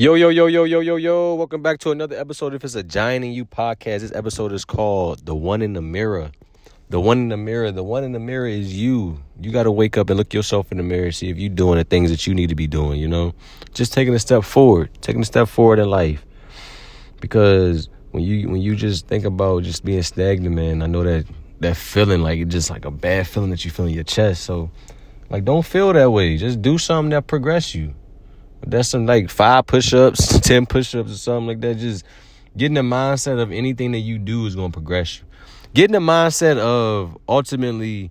Yo, yo, yo, yo, yo, yo, yo. Welcome back to another episode If It's a Giant in You podcast. This episode is called The One in the Mirror. The one in the mirror, the one in the mirror is you. You got to wake up and look yourself in the mirror, and see if you're doing the things that you need to be doing, you know? Just taking a step forward, taking a step forward in life. Because when you when you just think about just being stagnant, man, I know that that feeling like it's just like a bad feeling that you feel in your chest. So like don't feel that way. Just do something that progress you. That's some like five push-ups, ten push-ups or something like that. Just getting the mindset of anything that you do is gonna progress you getting the mindset of ultimately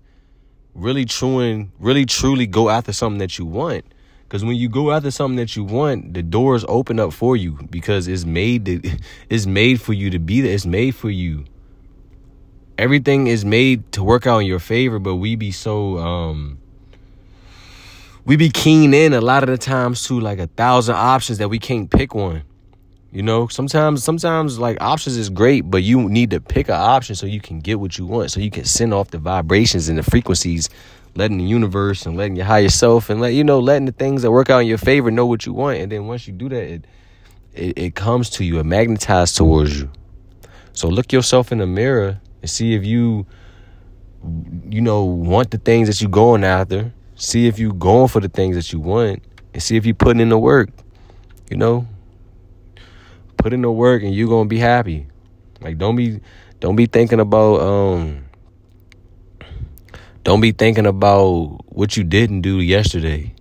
really truing, really truly go after something that you want. Because when you go after something that you want, the doors open up for you because it's made to, it's made for you to be there. It's made for you. Everything is made to work out in your favor, but we be so um we be keen in a lot of the times to like a thousand options that we can't pick one. You know, sometimes sometimes like options is great, but you need to pick an option so you can get what you want, so you can send off the vibrations and the frequencies, letting the universe and letting your higher self and let you know letting the things that work out in your favor know what you want, and then once you do that, it it, it comes to you, it magnetizes towards you. So look yourself in the mirror and see if you you know want the things that you're going after. See if you going for the things that you want, and see if you putting in the work. You know, put in the work and you're gonna be happy. Like don't be don't be thinking about um don't be thinking about what you didn't do yesterday.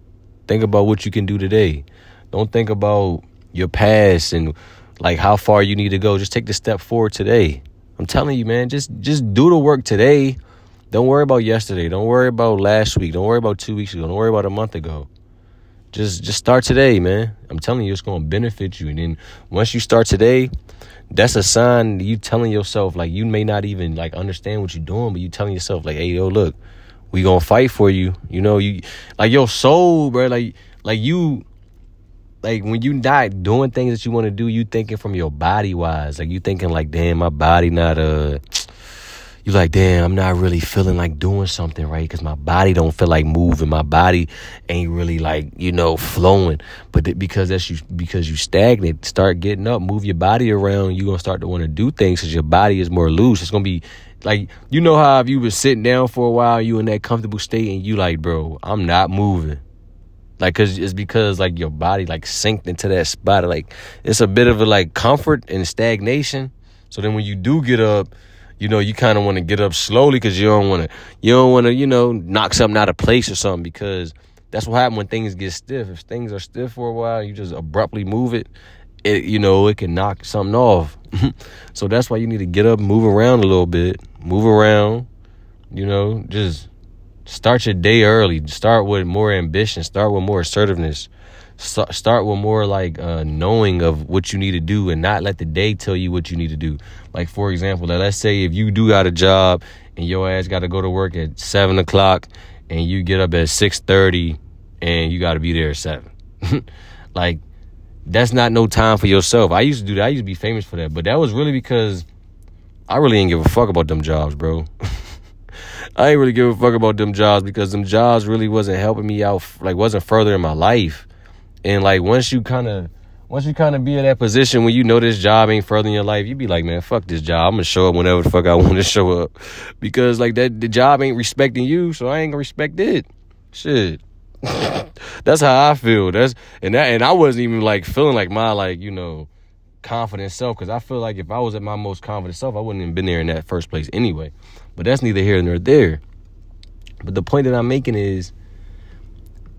Think about what you can do today. Don't think about your past and like how far you need to go. Just take the step forward today. I'm telling you, man, just just do the work today. Don't worry about yesterday. Don't worry about last week. Don't worry about two weeks ago. Don't worry about a month ago. Just just start today, man. I'm telling you, it's gonna benefit you. And then once you start today, that's a sign you telling yourself like you may not even like understand what you're doing, but you telling yourself like, hey, yo, look, we gonna fight for you. You know, you like your soul, bro. Like like you like when you not doing things that you want to do, you thinking from your body wise. Like you thinking like, damn, my body not uh you like, damn, I'm not really feeling like doing something right because my body don't feel like moving. My body ain't really like you know flowing. But th- because that's you because you stagnant, start getting up, move your body around. You're gonna start to want to do things because your body is more loose. It's gonna be like you know how if you been sitting down for a while, you in that comfortable state, and you like, bro, I'm not moving. Like, cause it's because like your body like synced into that spot. Like, it's a bit of a like comfort and stagnation. So then when you do get up you know, you kind of want to get up slowly because you don't want to, you don't want to, you know, knock something out of place or something because that's what happens when things get stiff. If things are stiff for a while, you just abruptly move it, it you know, it can knock something off. so that's why you need to get up, move around a little bit, move around, you know, just start your day early. Start with more ambition, start with more assertiveness start with more like uh, knowing of what you need to do and not let the day tell you what you need to do. Like for example, like let's say if you do got a job and your ass got to go to work at seven o'clock and you get up at six thirty and you got to be there at seven. like that's not no time for yourself. I used to do that. I used to be famous for that, but that was really because I really didn't give a fuck about them jobs, bro. I ain't really give a fuck about them jobs because them jobs really wasn't helping me out, like wasn't furthering my life. And like once you kind of once you kind of be in that position when you know this job ain't furthering your life, you be like, man, fuck this job. I'm gonna show up whenever the fuck I want to show up, because like that the job ain't respecting you, so I ain't gonna respect it. Shit. That's how I feel. That's and that and I wasn't even like feeling like my like you know confident self because I feel like if I was at my most confident self, I wouldn't even been there in that first place anyway. But that's neither here nor there. But the point that I'm making is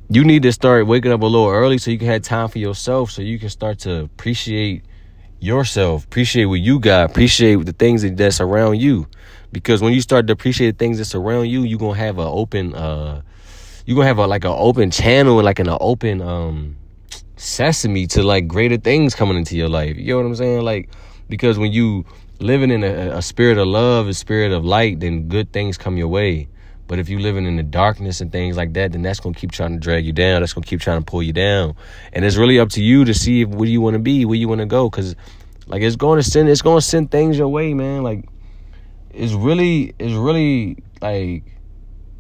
you need to start waking up a little early so you can have time for yourself so you can start to appreciate yourself appreciate what you got appreciate the things that's around you. Because when you start to appreciate the things that's around you you're gonna have an open uh you're gonna have a like an open channel like an open um sesame to like greater things coming into your life. You know what i'm saying? Like because when you living in a, a spirit of love a spirit of light then good things come your way but if you're living in the darkness and things like that, then that's gonna keep trying to drag you down. That's gonna keep trying to pull you down. And it's really up to you to see where you want to be, where you want to go, because like it's going to send, it's going to send things your way, man. Like it's really, it's really like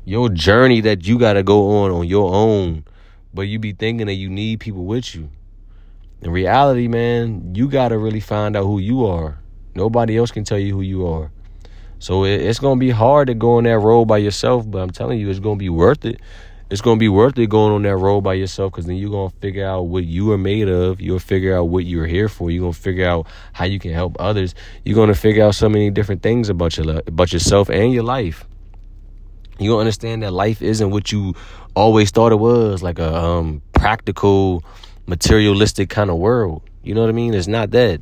your journey that you got to go on on your own. But you be thinking that you need people with you. In reality, man, you gotta really find out who you are. Nobody else can tell you who you are. So it, it's gonna be hard to go on that road by yourself, but I'm telling you, it's gonna be worth it. It's gonna be worth it going on that road by yourself because then you're gonna figure out what you are made of. You'll figure out what you're here for. You're gonna figure out how you can help others. You're gonna figure out so many different things about your about yourself and your life. You gonna understand that life isn't what you always thought it was, like a um, practical, materialistic kind of world. You know what I mean? It's not that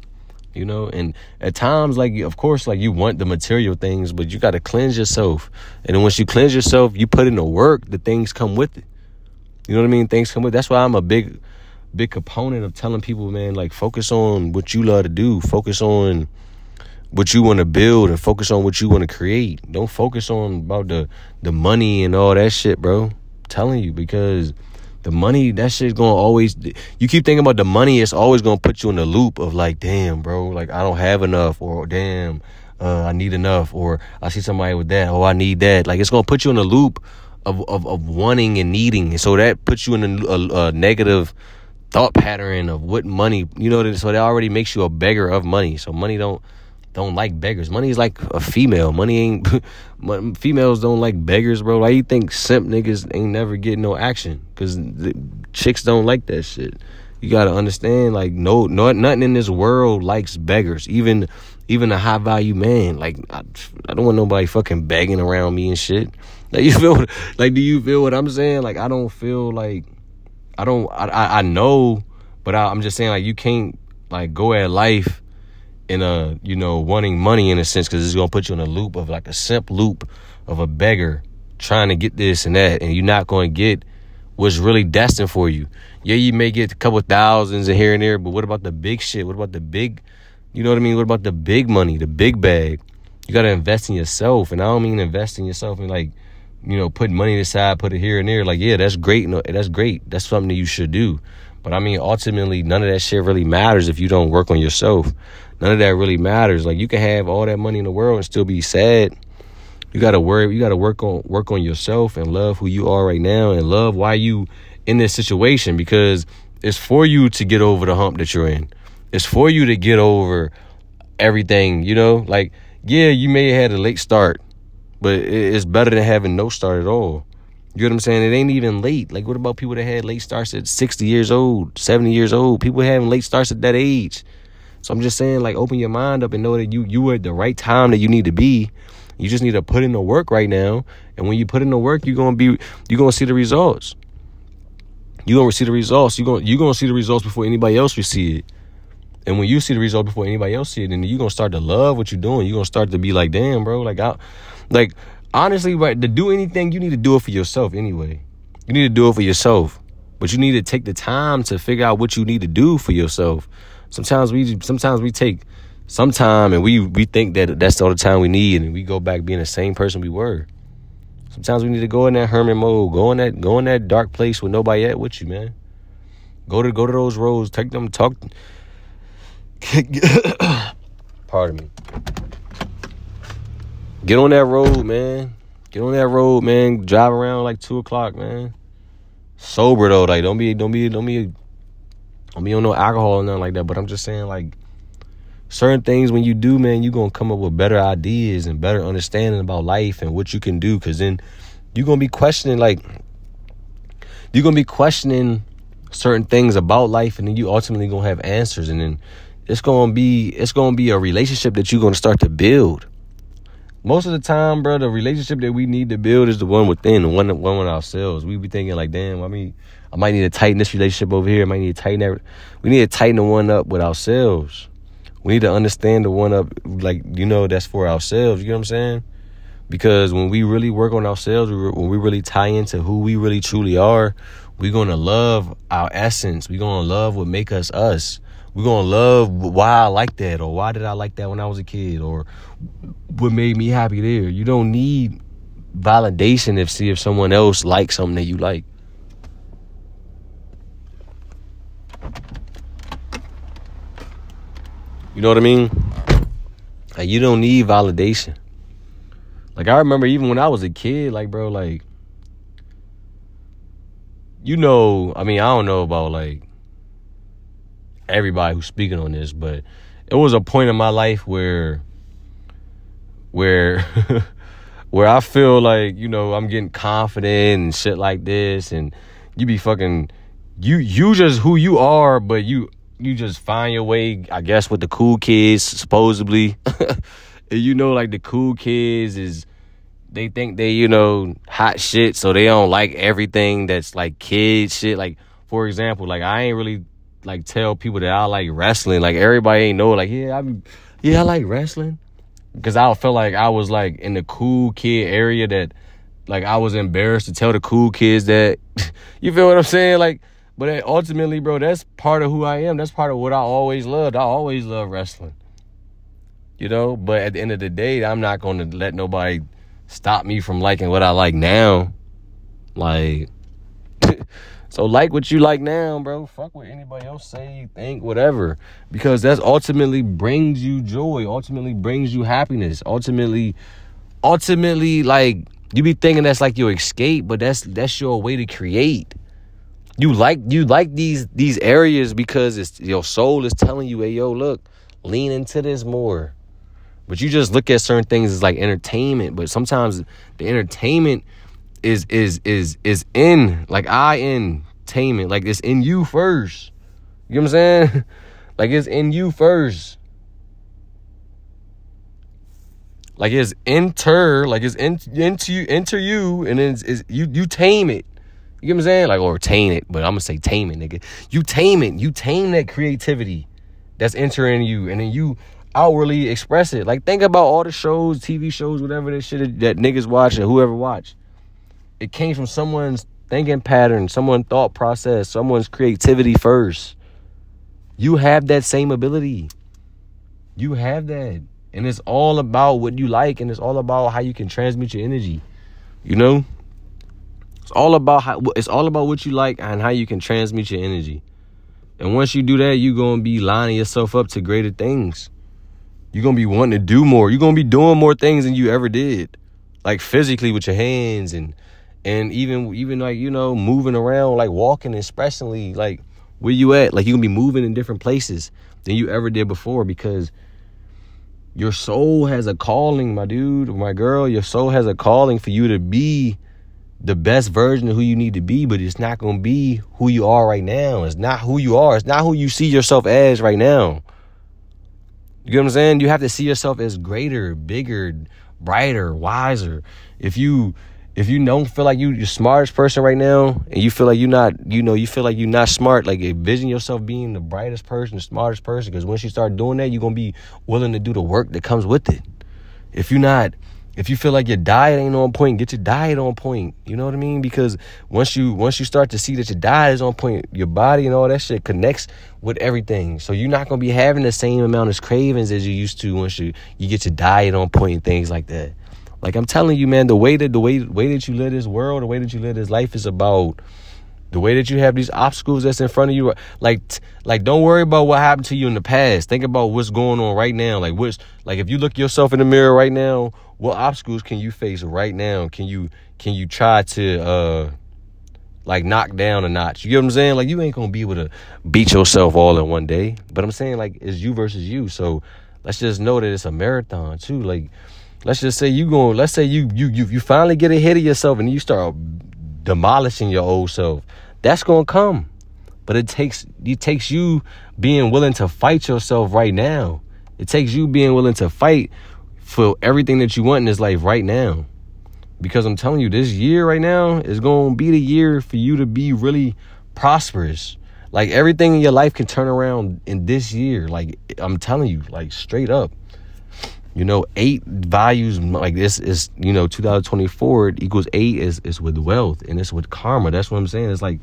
you know? And at times like of course like you want the material things but you got to cleanse yourself. And once you cleanse yourself you put in the work the things come with it. You know what i mean? Things come with that's why i'm a big big component of telling people man like focus on what you love to do. Focus on what you want to build and focus on what you want to create. Don't focus on about the the money and all that shit bro. I'm telling you because the money, that shit's gonna always. You keep thinking about the money, it's always gonna put you in the loop of like, damn, bro, like I don't have enough, or damn, uh, I need enough, or I see somebody with that, oh, I need that. Like it's gonna put you in a loop of of, of wanting and needing, and so that puts you in a, a, a negative thought pattern of what money, you know. So that already makes you a beggar of money. So money don't don't like beggars. Money is like a female. Money ain't. females don't like beggars, bro. Why you think simp niggas ain't never getting no action? Cause chicks don't like that shit. You gotta understand, like no, no, nothing in this world likes beggars. Even, even a high value man. Like I, I don't want nobody fucking begging around me and shit. Like you feel, like do you feel what I'm saying? Like I don't feel like, I don't, I, I know, but I, I'm just saying like you can't like go at life in a you know wanting money in a sense because it's gonna put you in a loop of like a simp loop of a beggar trying to get this and that, and you're not to get what's really destined for you. Yeah, you may get a couple thousands and here and there, but what about the big shit? What about the big, you know what I mean? What about the big money, the big bag? You got to invest in yourself, and I don't mean invest in yourself and like, you know, put money aside, put it here and there. Like, yeah, that's great. No, that's great. That's something that you should do. But I mean, ultimately, none of that shit really matters if you don't work on yourself none of that really matters. Like you can have all that money in the world and still be sad. You gotta worry. You gotta work on work on yourself and love who you are right now and love why you in this situation because it's for you to get over the hump that you're in. It's for you to get over everything. You know, like yeah, you may have had a late start, but it's better than having no start at all. You know what I'm saying? It ain't even late. Like, what about people that had late starts at 60 years old, 70 years old? People having late starts at that age. So I'm just saying, like, open your mind up and know that you you are at the right time that you need to be. You just need to put in the work right now. And when you put in the work, you're gonna be you're gonna see the results. You're gonna see the results. You're gonna you're gonna see the results before anybody else see it. And when you see the result before anybody else see it, then you're gonna start to love what you're doing. You're gonna start to be like, damn, bro, like I like honestly, right, to do anything, you need to do it for yourself anyway. You need to do it for yourself. But you need to take the time to figure out what you need to do for yourself. Sometimes we sometimes we take some time and we we think that that's all the time we need, and we go back being the same person we were. Sometimes we need to go in that hermit mode, go in that go in that dark place with nobody at with you, man. Go to go to those roads, take them, talk. Pardon me. Get on that road, man. Get on that road, man. Drive around like two o'clock, man. Sober though, like don't be, don't be, don't be I mean, don't know alcohol or nothing like that, but I'm just saying, like, certain things when you do, man, you're going to come up with better ideas and better understanding about life and what you can do. Because then you're going to be questioning, like, you're going to be questioning certain things about life, and then you ultimately going to have answers. And then it's going to be, it's going to be a relationship that you're going to start to build. Most of the time, bro, the relationship that we need to build is the one within, the one, one with ourselves. We be thinking like, damn, I mean, I might need to tighten this relationship over here. I might need to tighten that. We need to tighten the one up with ourselves. We need to understand the one up, like, you know, that's for ourselves. You know what I'm saying? Because when we really work on ourselves, when we really tie into who we really truly are, we're to love our essence. We're to love what make us us. We're to love why I like that or why did I like that when I was a kid or what made me happy there. You don't need validation if see if someone else likes something that you like. You know what I mean? Like you don't need validation. Like I remember even when I was a kid, like bro, like you know, I mean, I don't know about like everybody who's speaking on this, but it was a point in my life where where where I feel like, you know, I'm getting confident and shit like this and you be fucking you you just who you are, but you you just find your way, I guess, with the cool kids, supposedly. And you know, like the cool kids is they think they, you know, hot shit, so they don't like everything that's like kid shit. Like, for example, like I ain't really like tell people that I like wrestling. Like everybody ain't know, like, yeah, I'm yeah, I like wrestling. Cause I felt like I was like in the cool kid area that like I was embarrassed to tell the cool kids that you feel what I'm saying? Like but ultimately, bro, that's part of who I am. That's part of what I always loved. I always loved wrestling. You know, but at the end of the day, I'm not going to let nobody stop me from liking what I like now. Like, so like what you like now, bro. Fuck what anybody else say, think, whatever. Because that's ultimately brings you joy, ultimately brings you happiness, ultimately, ultimately, like, you be thinking that's like your escape, but that's that's your way to create you like you like these these areas because it's your soul is telling you, hey yo, look, lean into this more. But you just look at certain things as like entertainment, but sometimes the entertainment is is is is in like I entertainment, like it's in you first. You know what I'm saying? like it's in you first. Like it's enter, like it's in, into you, enter you, and then it's, it's you you tame it. You get what I'm saying? Like, or tame it, but I'm gonna say tame it, nigga. You tame it. You tame that creativity that's entering you, and then you outwardly express it. Like, think about all the shows, TV shows, whatever that shit that niggas watch and whoever watch. It came from someone's thinking pattern, someone's thought process, someone's creativity first. You have that same ability. You have that. And it's all about what you like, and it's all about how you can transmit your energy. You know? It's all about how it's all about what you like and how you can transmit your energy. And once you do that, you're gonna be lining yourself up to greater things. You're gonna be wanting to do more. You're gonna be doing more things than you ever did. Like physically with your hands and and even even like, you know, moving around, like walking expressively, like where you at? Like you're gonna be moving in different places than you ever did before because your soul has a calling, my dude, my girl. Your soul has a calling for you to be the best version of who you need to be, but it's not going to be who you are right now. It's not who you are. It's not who you see yourself as right now. You get what I'm saying? You have to see yourself as greater, bigger, brighter, wiser. If you if you don't feel like you the smartest person right now and you feel like you're not, you know, you feel like you're not smart, like envision yourself being the brightest person, the smartest person, because once you start doing that, you're gonna be willing to do the work that comes with it. If you're not if you feel like your diet ain't on point, get your diet on point. You know what I mean? Because once you once you start to see that your diet is on point, your body and all that shit connects with everything. So you're not gonna be having the same amount of cravings as you used to once you you get your diet on point and things like that. Like I'm telling you, man, the way that the way way that you live this world, the way that you live this life is about the way that you have these obstacles that's in front of you like like don't worry about what happened to you in the past think about what's going on right now like what's like if you look yourself in the mirror right now what obstacles can you face right now? Can you can you try to uh like knock down a notch? You get what I'm saying? Like you ain't gonna be able to beat yourself all in one day. But I'm saying like it's you versus you. So let's just know that it's a marathon too. Like let's just say you going let's say you you you you finally get ahead of yourself and you start demolishing your old self. That's gonna come. But it takes it takes you being willing to fight yourself right now. It takes you being willing to fight for everything that you want in this life right now. Because I'm telling you, this year right now is to be the year for you to be really prosperous. Like everything in your life can turn around in this year. Like I'm telling you, like straight up. You know, eight values like this is, you know, 2024 equals eight is is with wealth and it's with karma. That's what I'm saying. It's like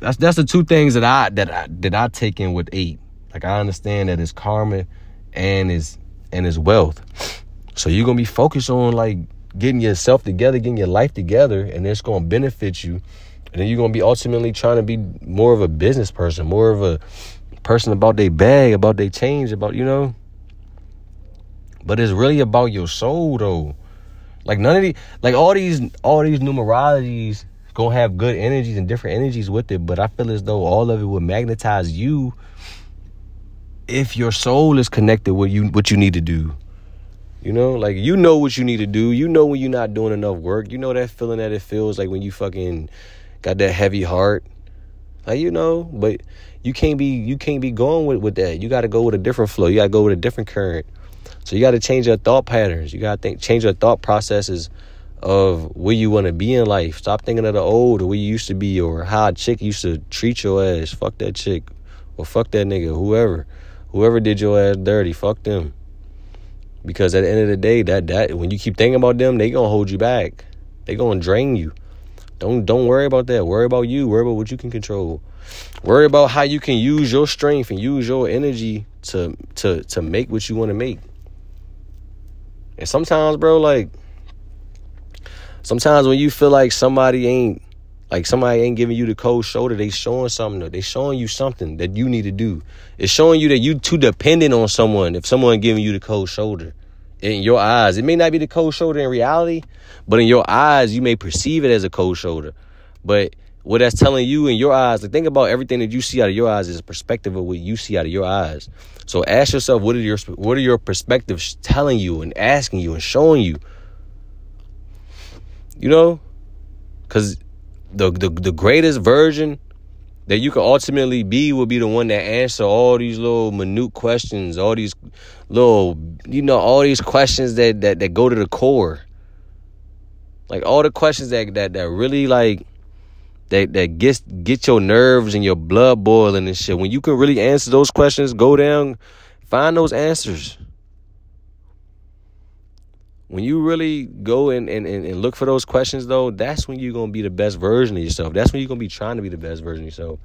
that's that's the two things that I that I that I take in with eight. Like I understand that it's karma and is and his wealth. So you're gonna be focused on like getting yourself together, getting your life together, and it's gonna benefit you. And then you're gonna be ultimately trying to be more of a business person, more of a person about their bag, about their change, about you know. But it's really about your soul though. Like none of these like all these all these numerologies gonna have good energies and different energies with it. But I feel as though all of it will magnetize you if your soul is connected with you what you need to do. You know, like you know what you need to do. You know when you're not doing enough work. You know that feeling that it feels like when you fucking got that heavy heart. Like you know, but you can't be you can't be going with, with that. You gotta go with a different flow. You gotta go with a different current. So you gotta change your thought patterns. You gotta think change your thought processes of where you wanna be in life. Stop thinking of the old or where you used to be or how a chick used to treat your ass. Fuck that chick. Or fuck that nigga, whoever. Whoever did your ass dirty, fuck them. Because at the end of the day, that that when you keep thinking about them, they gonna hold you back. They gonna drain you. Don't don't worry about that. Worry about you. Worry about what you can control. Worry about how you can use your strength and use your energy to to to make what you want to make. And sometimes, bro, like sometimes when you feel like somebody ain't like somebody ain't giving you the cold shoulder, they showing something. They showing you something that you need to do. It's showing you that you too dependent on someone. If someone giving you the cold shoulder, in your eyes, it may not be the cold shoulder in reality, but in your eyes, you may perceive it as a cold shoulder. But what that's telling you in your eyes, like think about everything that you see out of your eyes is a perspective of what you see out of your eyes. So ask yourself, what are your what are your perspectives telling you and asking you and showing you? You know, because the, the the greatest version that you can ultimately be will be the one that answer all these little minute questions, all these little you know, all these questions that that, that go to the core. Like all the questions that that, that really like that that gets get your nerves and your blood boiling and shit. When you can really answer those questions, go down, find those answers. When you really go and, and, and look for those questions though that's when you're gonna be the best version of yourself. That's when you're gonna be trying to be the best version of yourself.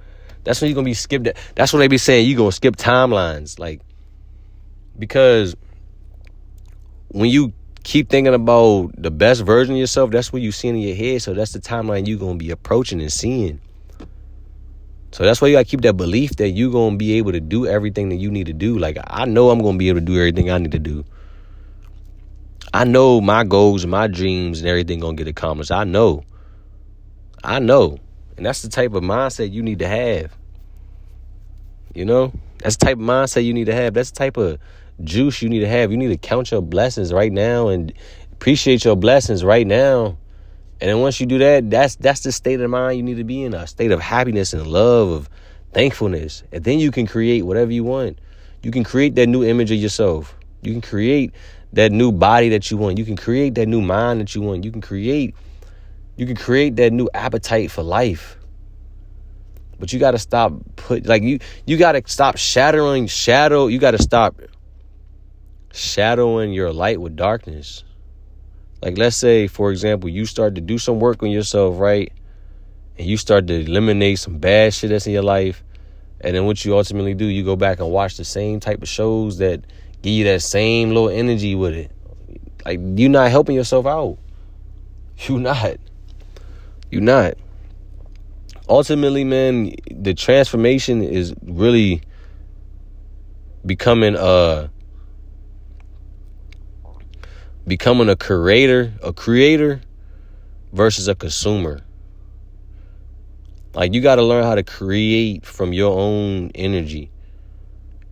That's when you're gonna be skipped that's when they be saying you're gonna skip timelines like because when you keep thinking about the best version of yourself that's what you see in your head so that's the timeline you're gonna be approaching and seeing so that's why you gotta keep that belief that you're gonna be able to do everything that you need to do like i know i'm gonna be able to do everything i need to do I know my goals and my dreams and everything gonna get accomplished. I know. I know. And that's the type of mindset you need to have. You know? That's the type of mindset you need to have. That's the type of juice you need to have. You need to count your blessings right now and appreciate your blessings right now. And then once you do that, that's that's the state of mind you need to be in, a state of happiness and love, of thankfulness. And then you can create whatever you want. You can create that new image of yourself. You can create that new body that you want. You can create that new mind that you want. You can create you can create that new appetite for life. But you got to stop put like you you got to stop shattering shadow. You got to stop shadowing your light with darkness. Like let's say for example, you start to do some work on yourself, right? And you start to eliminate some bad shit that's in your life. And then what you ultimately do, you go back and watch the same type of shows that give you that same little energy with it. Like you're not helping yourself out. You're not. You're not. Ultimately, man, the transformation is really becoming a becoming a creator, a creator versus a consumer. Like you got to learn how to create from your own energy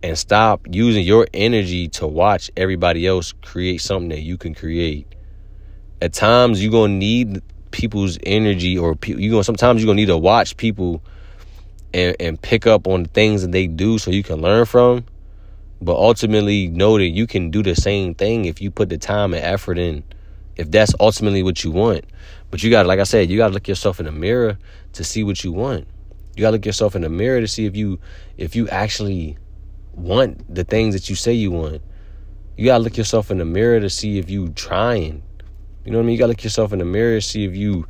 and stop using your energy to watch everybody else create something that you can create. At times you're gonna need people's energy, or you gonna sometimes you're gonna need to watch people and and pick up on things that they do so you can learn from. But ultimately, know that you can do the same thing if you put the time and effort in. If that's ultimately what you want, but you got, like I said, you got to look yourself in the mirror to see what you want. You got to look yourself in the mirror to see if you if you actually want the things that you say you want. You gotta look yourself in the mirror to see if you trying. You know what I mean? You gotta look yourself in the mirror to see if you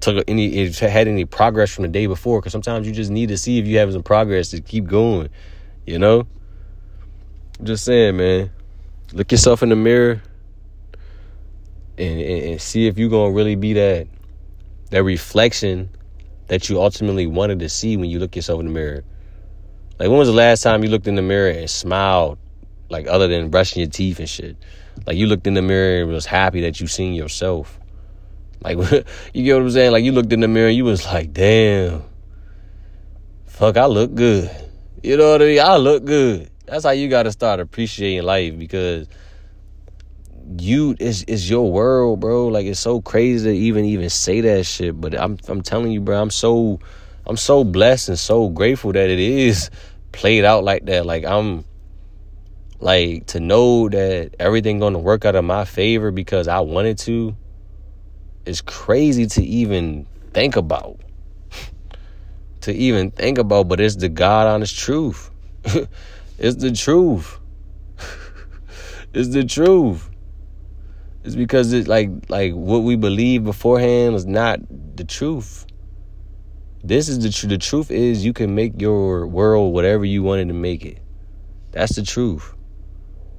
took any if had any progress from the day before. Because sometimes you just need to see if you have some progress to keep going. You know. Just saying, man. Look yourself in the mirror and, and, and see if you're gonna really be that that reflection that you ultimately wanted to see when you look yourself in the mirror. Like when was the last time you looked in the mirror and smiled, like other than brushing your teeth and shit? Like you looked in the mirror and was happy that you seen yourself. Like you get what I'm saying? Like you looked in the mirror, you was like, damn, fuck, I look good. You know what I mean? I look good. That's how you got to start appreciating life because you is is your world, bro. Like it's so crazy to even even say that shit. But I'm I'm telling you, bro. I'm so I'm so blessed and so grateful that it is played out like that. Like I'm like to know that everything gonna work out in my favor because I wanted to is crazy to even think about. to even think about, but it's the God honest truth. it's the truth. it's the truth. It's because it's like like what we believe beforehand is not the truth. This is the truth. The truth is you can make your world whatever you wanted to make it. That's the truth.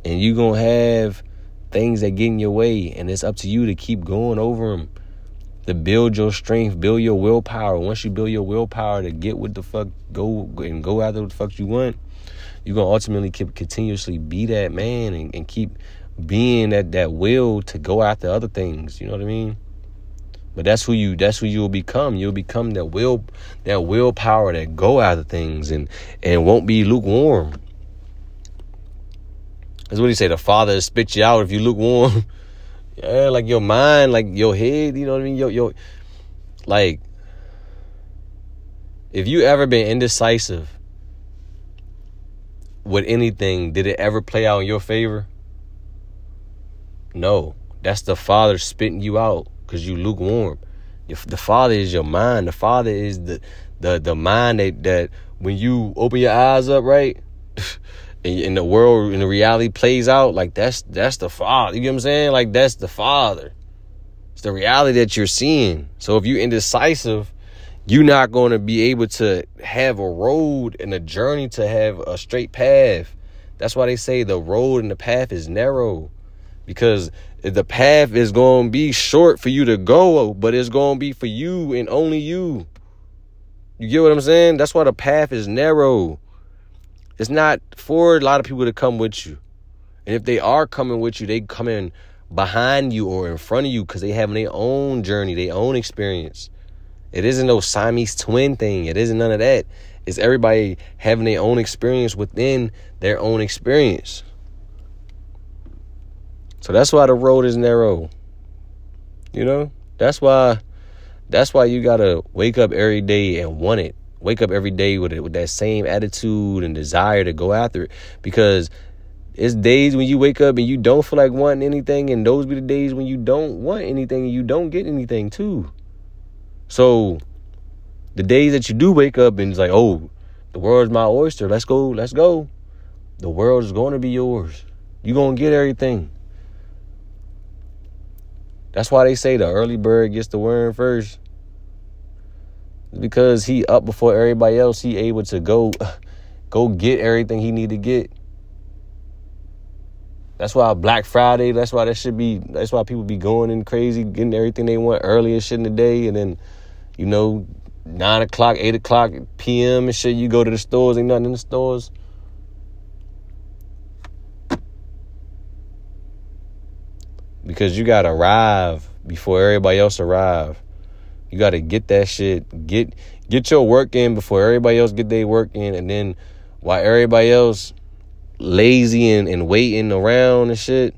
And you're going to have things that get in your way and it's up to you to keep going over them. To build your strength, build your willpower. Once you build your willpower to get what the fuck go and go after what the fuck you want, you're gonna ultimately keep continuously be that man and, and keep being that that will to go after other things. You know what I mean? But that's who you that's who you'll become. You'll become that will that willpower that go after things and and won't be lukewarm. That's what he say. The father spit you out if you lukewarm. yeah, like your mind, like your head. You know what I mean? Yo, yo, like if you ever been indecisive with anything, did it ever play out in your favor? No, that's the Father spitting you out because you lukewarm. The Father is your mind. The Father is the the the mind that that when you open your eyes up, right, and, the world and the reality plays out, like that's that's the Father. You get what I'm saying? Like that's the Father. It's the reality that you're seeing. So if you're indecisive, you're not going to be able to have a road and a journey to have a straight path. That's why they say the road and the path is narrow because the path is going to be short for you to go, but it's going to be for you and only you. You get what I'm saying? That's why the path is narrow. It's not for a lot of people to come with you. And if they are coming with you, they come in behind you or in front of you because they having their own journey, their own experience. It isn't no Siamese twin thing. It isn't none of that. It's everybody having their own experience within their own experience. So that's why the road is narrow. You know? That's why that's why you gotta wake up every day and want it. Wake up every day with it with that same attitude and desire to go after it. Because it's days when you wake up and you don't feel like wanting anything, and those be the days when you don't want anything and you don't get anything too. So the days that you do wake up and it's like, oh, the world's my oyster. Let's go, let's go. The world is going to be yours. You're going to get everything. That's why they say the early bird gets the worm first. Because he up before everybody else, he able to go go get everything he need to get. That's why Black Friday, that's why that should be that's why people be going in crazy, getting everything they want early and shit in the day, and then, you know, nine o'clock, eight o'clock PM and shit, you go to the stores, ain't nothing in the stores. because you gotta arrive before everybody else arrive. You gotta get that shit. Get get your work in before everybody else get their work in, and then while everybody else lazy and, and waiting around and shit,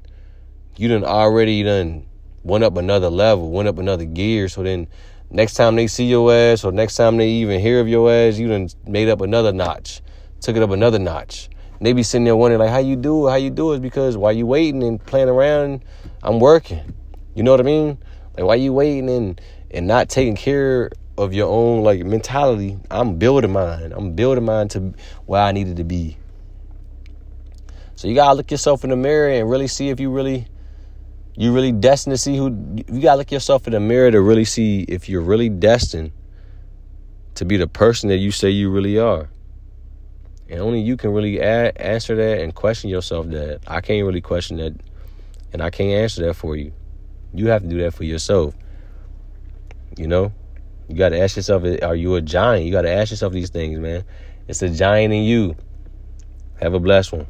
you done already done went up another level, went up another gear. So then next time they see your ass, or next time they even hear of your ass, you done made up another notch, took it up another notch. And they be sitting there wondering like, how you do it? How you do it? Because while you waiting and playing around I'm working. You know what I mean? Like why you waiting and and not taking care of your own like mentality? I'm building mine. I'm building mine to where I needed to be. So you gotta look yourself in the mirror and really see if you really you really destined to see who you gotta look yourself in the mirror to really see if you're really destined to be the person that you say you really are. And only you can really answer that and question yourself that. I can't really question that and I can't answer that for you. You have to do that for yourself. You know? You got to ask yourself, are you a giant? You got to ask yourself these things, man. It's a giant in you. Have a blessed one.